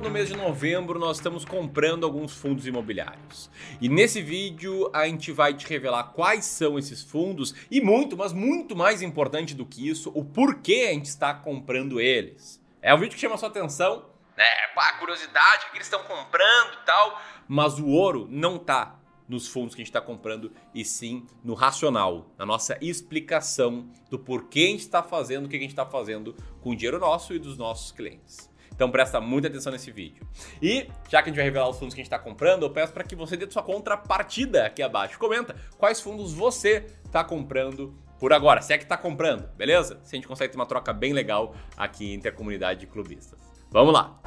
no mês de novembro nós estamos comprando alguns fundos imobiliários. E nesse vídeo a gente vai te revelar quais são esses fundos e muito, mas muito mais importante do que isso, o porquê a gente está comprando eles. É um vídeo que chama sua atenção, né? Pá, curiosidade, o que eles estão comprando e tal, mas o ouro não tá nos fundos que a gente está comprando e sim no racional, na nossa explicação do porquê a gente está fazendo o que a gente está fazendo com o dinheiro nosso e dos nossos clientes. Então presta muita atenção nesse vídeo. E já que a gente vai revelar os fundos que a gente está comprando, eu peço para que você dê sua contrapartida aqui abaixo. Comenta quais fundos você está comprando por agora, se é que está comprando, beleza? Se a gente consegue ter uma troca bem legal aqui entre a comunidade de clubistas. Vamos lá!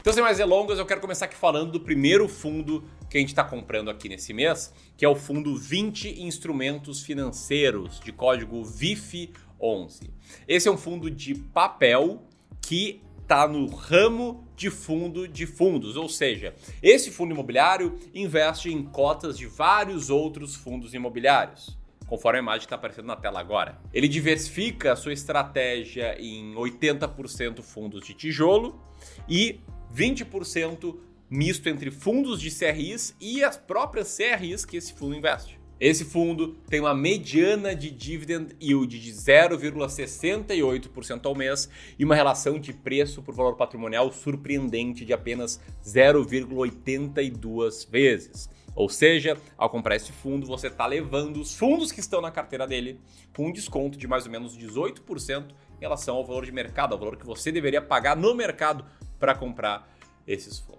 Então, sem mais delongas, eu quero começar aqui falando do primeiro fundo que a gente está comprando aqui nesse mês, que é o fundo 20 Instrumentos Financeiros, de código VIF11. Esse é um fundo de papel que está no ramo de fundo de fundos, ou seja, esse fundo imobiliário investe em cotas de vários outros fundos imobiliários conforme a imagem está aparecendo na tela agora. Ele diversifica a sua estratégia em 80% fundos de tijolo e 20% misto entre fundos de CRIs e as próprias CRIs que esse fundo investe. Esse fundo tem uma mediana de dividend yield de 0,68% ao mês e uma relação de preço por valor patrimonial surpreendente de apenas 0,82 vezes. Ou seja, ao comprar esse fundo, você está levando os fundos que estão na carteira dele com um desconto de mais ou menos 18% em relação ao valor de mercado, ao valor que você deveria pagar no mercado para comprar esses fundos.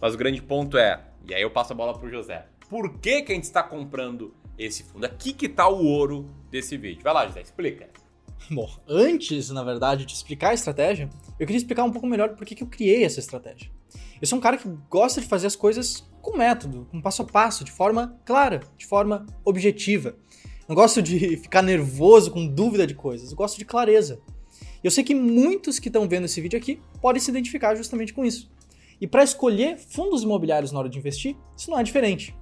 Mas o grande ponto é, e aí eu passo a bola para o José, por que, que a gente está comprando esse fundo? Aqui que está o ouro desse vídeo. Vai lá, José, explica. Bom, antes, na verdade, de explicar a estratégia, eu queria explicar um pouco melhor por que eu criei essa estratégia. Eu sou um cara que gosta de fazer as coisas com método, com passo a passo, de forma clara, de forma objetiva. Não gosto de ficar nervoso com dúvida de coisas, eu gosto de clareza. Eu sei que muitos que estão vendo esse vídeo aqui podem se identificar justamente com isso. E para escolher fundos imobiliários na hora de investir, isso não é diferente.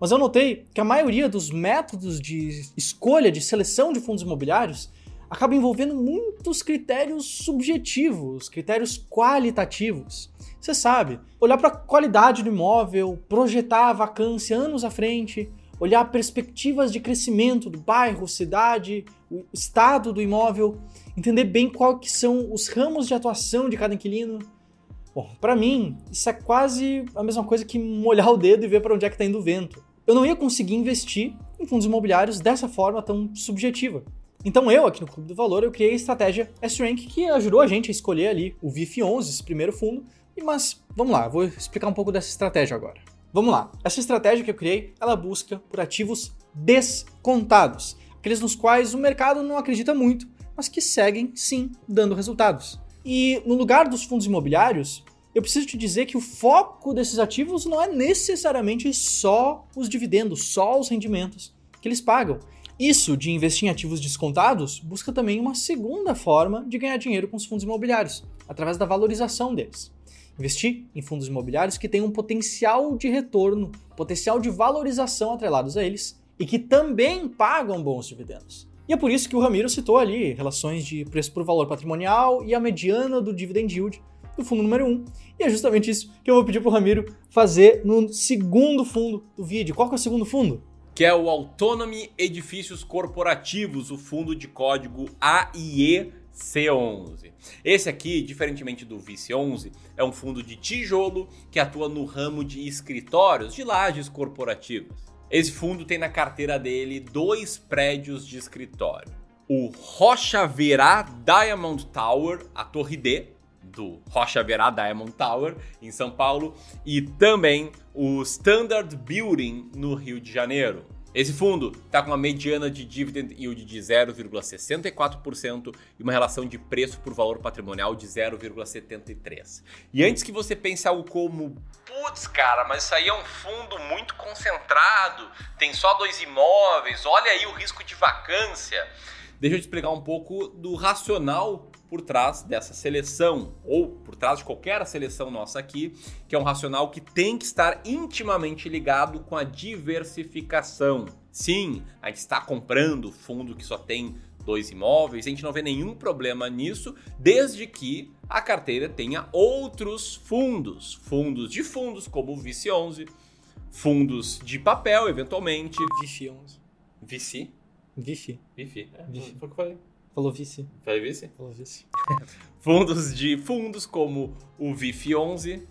Mas eu notei que a maioria dos métodos de escolha, de seleção de fundos imobiliários, acaba envolvendo muitos critérios subjetivos, critérios qualitativos. Você sabe, olhar para a qualidade do imóvel, projetar a vacância anos à frente, olhar perspectivas de crescimento do bairro, cidade, o estado do imóvel, entender bem que são os ramos de atuação de cada inquilino. Bom, para mim, isso é quase a mesma coisa que molhar o dedo e ver para onde é que está indo o vento. Eu não ia conseguir investir em fundos imobiliários dessa forma tão subjetiva. Então eu, aqui no Clube do Valor, eu criei a estratégia S-Rank que ajudou a gente a escolher ali o VIF11, esse primeiro fundo. Mas vamos lá, vou explicar um pouco dessa estratégia agora. Vamos lá. Essa estratégia que eu criei, ela busca por ativos descontados, aqueles nos quais o mercado não acredita muito, mas que seguem sim dando resultados. E no lugar dos fundos imobiliários, eu preciso te dizer que o foco desses ativos não é necessariamente só os dividendos, só os rendimentos que eles pagam. Isso de investir em ativos descontados busca também uma segunda forma de ganhar dinheiro com os fundos imobiliários, através da valorização deles. Investir em fundos imobiliários que têm um potencial de retorno, potencial de valorização atrelados a eles e que também pagam bons dividendos. E é por isso que o Ramiro citou ali relações de preço por valor patrimonial e a mediana do dividend yield do fundo número 1. Um. E é justamente isso que eu vou pedir para o Ramiro fazer no segundo fundo do vídeo. Qual que é o segundo fundo? Que é o Autonomy Edifícios Corporativos, o fundo de código AIE C11. Esse aqui, diferentemente do Vice 11, é um fundo de tijolo que atua no ramo de escritórios, de lajes corporativas. Esse fundo tem na carteira dele dois prédios de escritório. O Rocha Verá Diamond Tower, a Torre D, do Rocha Verá Diamond Tower, em São Paulo, e também o Standard Building, no Rio de Janeiro. Esse fundo está com uma mediana de dividend yield de 0,64% e uma relação de preço por valor patrimonial de 0,73. E antes que você pense algo como, putz, cara, mas isso aí é um fundo muito concentrado, tem só dois imóveis, olha aí o risco de vacância. Deixa eu te explicar um pouco do racional por trás dessa seleção, ou por trás de qualquer seleção nossa aqui, que é um racional que tem que estar intimamente ligado com a diversificação. sim, a gente está comprando fundo que só tem dois imóveis, a gente não vê nenhum problema nisso, desde que a carteira tenha outros fundos, fundos de fundos como o Vice 11, fundos de papel, eventualmente. Vici 11. Vici. Vici. É, Vici. Foi o que eu falei. Falou vice. Falei Vici? Falou vice. Fundos de fundos como o VIF 11,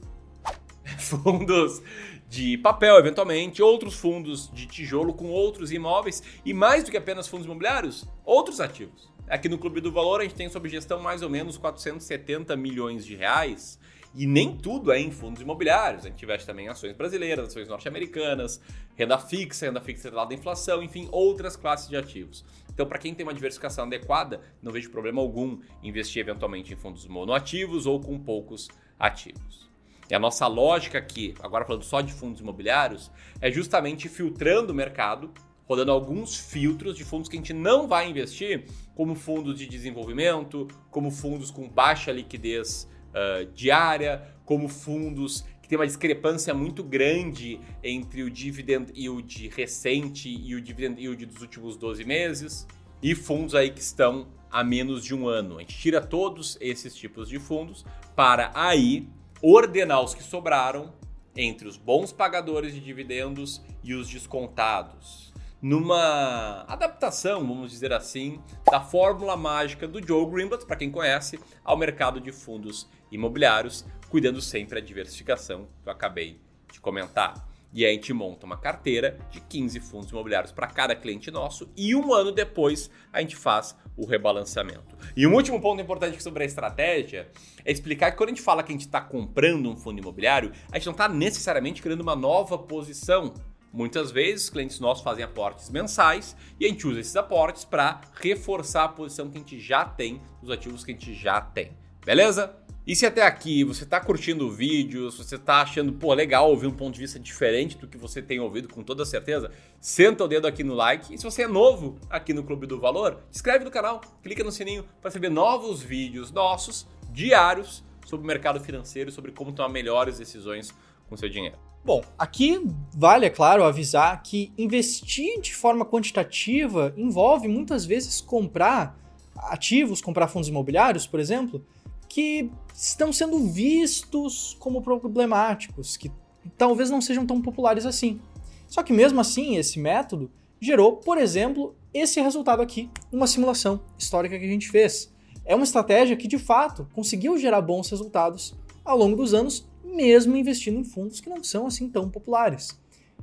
fundos de papel, eventualmente, outros fundos de tijolo com outros imóveis e mais do que apenas fundos imobiliários, outros ativos. Aqui no Clube do Valor a gente tem sob gestão mais ou menos 470 milhões de reais e nem tudo é em fundos imobiliários. A gente investe também em ações brasileiras, ações norte-americanas, renda fixa, renda fixa atrelada à inflação, enfim, outras classes de ativos. Então, para quem tem uma diversificação adequada, não vejo problema algum investir eventualmente em fundos monoativos ou com poucos ativos. E a nossa lógica aqui, agora falando só de fundos imobiliários, é justamente filtrando o mercado, rodando alguns filtros de fundos que a gente não vai investir, como fundos de desenvolvimento, como fundos com baixa liquidez uh, diária, como fundos que tem uma discrepância muito grande entre o dividend yield recente e o dividend yield dos últimos 12 meses, e fundos aí que estão a menos de um ano. A gente tira todos esses tipos de fundos para aí ordenar os que sobraram entre os bons pagadores de dividendos e os descontados. Numa adaptação, vamos dizer assim, da fórmula mágica do Joe Greenblatt, para quem conhece, ao mercado de fundos imobiliários, cuidando sempre da diversificação que eu acabei de comentar. E aí a gente monta uma carteira de 15 fundos imobiliários para cada cliente nosso e um ano depois a gente faz o rebalanceamento. E um último ponto importante sobre a estratégia é explicar que quando a gente fala que a gente está comprando um fundo imobiliário, a gente não está necessariamente criando uma nova posição. Muitas vezes, clientes nossos fazem aportes mensais e a gente usa esses aportes para reforçar a posição que a gente já tem, os ativos que a gente já tem. Beleza? E se até aqui você está curtindo o vídeo, se você está achando, pô, legal ouvir um ponto de vista diferente do que você tem ouvido, com toda certeza, senta o dedo aqui no like. E se você é novo aqui no Clube do Valor, inscreve no canal, clica no sininho para receber novos vídeos nossos, diários, sobre o mercado financeiro, sobre como tomar melhores decisões com seu dinheiro. Bom, aqui vale, é claro, avisar que investir de forma quantitativa envolve muitas vezes comprar ativos, comprar fundos imobiliários, por exemplo, que estão sendo vistos como problemáticos, que talvez não sejam tão populares assim. Só que mesmo assim, esse método gerou, por exemplo, esse resultado aqui, uma simulação histórica que a gente fez. É uma estratégia que de fato conseguiu gerar bons resultados ao longo dos anos, mesmo investindo em fundos que não são assim tão populares.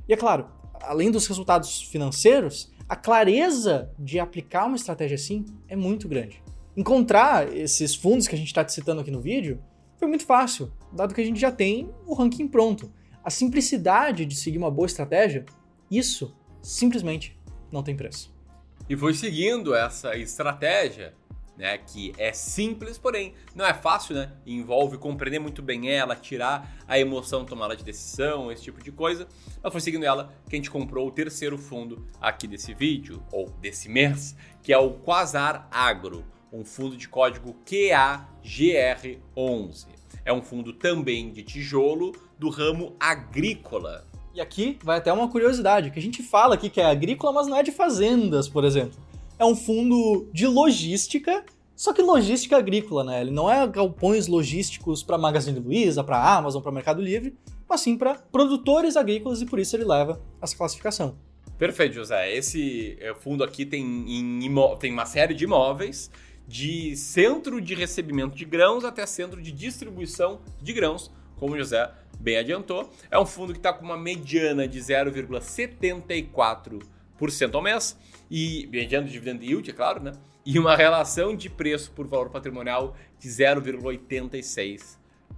E é claro, além dos resultados financeiros, a clareza de aplicar uma estratégia assim é muito grande. Encontrar esses fundos que a gente está citando aqui no vídeo foi muito fácil, dado que a gente já tem o ranking pronto. A simplicidade de seguir uma boa estratégia, isso simplesmente não tem preço. E foi seguindo essa estratégia, né, que é simples, porém não é fácil, né? Envolve compreender muito bem ela, tirar a emoção, tomada de decisão, esse tipo de coisa. Mas foi seguindo ela que a gente comprou o terceiro fundo aqui desse vídeo, ou desse mês, que é o Quasar Agro um fundo de código QAGR11. É um fundo também de tijolo do ramo agrícola. E aqui vai até uma curiosidade, que a gente fala aqui que é agrícola, mas não é de fazendas, por exemplo. É um fundo de logística, só que logística agrícola, né? Ele não é galpões logísticos para Magazine Luiza, para Amazon, para Mercado Livre, mas sim para produtores agrícolas e por isso ele leva essa classificação. Perfeito, José. Esse eh, fundo aqui tem, em, tem uma série de imóveis de centro de recebimento de grãos até centro de distribuição de grãos, como o José bem adiantou. É um fundo que está com uma mediana de 0,74% ao mês, e mediano dividend yield, é claro, né? E uma relação de preço por valor patrimonial de 0,86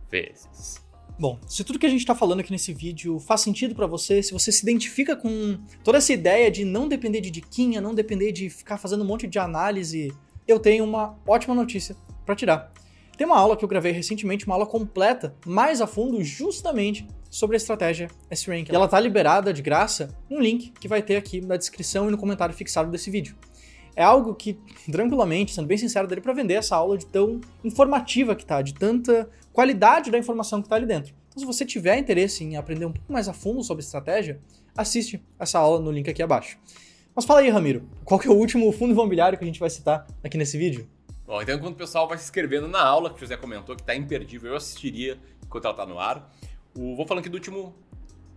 vezes. Bom, se tudo que a gente está falando aqui nesse vídeo faz sentido para você, se você se identifica com toda essa ideia de não depender de diquinha, não depender de ficar fazendo um monte de análise eu tenho uma ótima notícia para tirar. Tem uma aula que eu gravei recentemente, uma aula completa, mais a fundo, justamente sobre a estratégia S-Rank. E ela tá liberada de graça, um link que vai ter aqui na descrição e no comentário fixado desse vídeo. É algo que, tranquilamente, sendo bem sincero, daria para vender essa aula de tão informativa que tá, de tanta qualidade da informação que tá ali dentro. Então, se você tiver interesse em aprender um pouco mais a fundo sobre estratégia, assiste essa aula no link aqui abaixo. Mas fala aí, Ramiro, qual que é o último fundo imobiliário que a gente vai citar aqui nesse vídeo? Bom, então enquanto o pessoal vai se inscrevendo na aula, que o José comentou que tá imperdível, eu assistiria enquanto ela tá no ar. O, vou falando aqui do último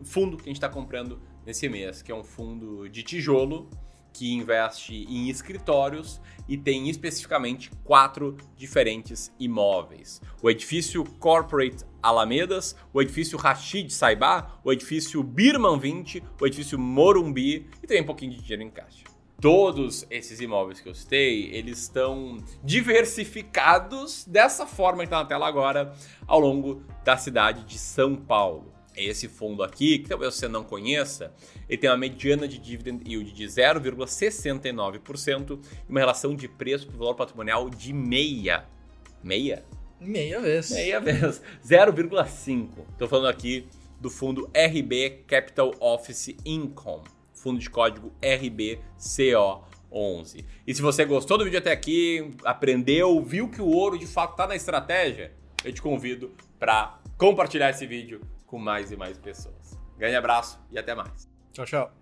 fundo que a gente está comprando nesse mês, que é um fundo de tijolo que investe em escritórios e tem especificamente quatro diferentes imóveis: o edifício Corporate Alamedas, o edifício Rashid Saibá, o edifício Birman 20, o edifício Morumbi e tem um pouquinho de dinheiro em caixa. Todos esses imóveis que eu citei, eles estão diversificados dessa forma que está na tela agora, ao longo da cidade de São Paulo. Esse fundo aqui, que talvez você não conheça, ele tem uma mediana de dividend yield de 0,69% e uma relação de preço por valor patrimonial de meia. Meia? Meia vez. Meia vez. 0,5. Estou falando aqui do fundo RB Capital Office Income, fundo de código RBCO11. E se você gostou do vídeo até aqui, aprendeu, viu que o ouro de fato está na estratégia, eu te convido para compartilhar esse vídeo com mais e mais pessoas. Grande abraço e até mais. Tchau, tchau.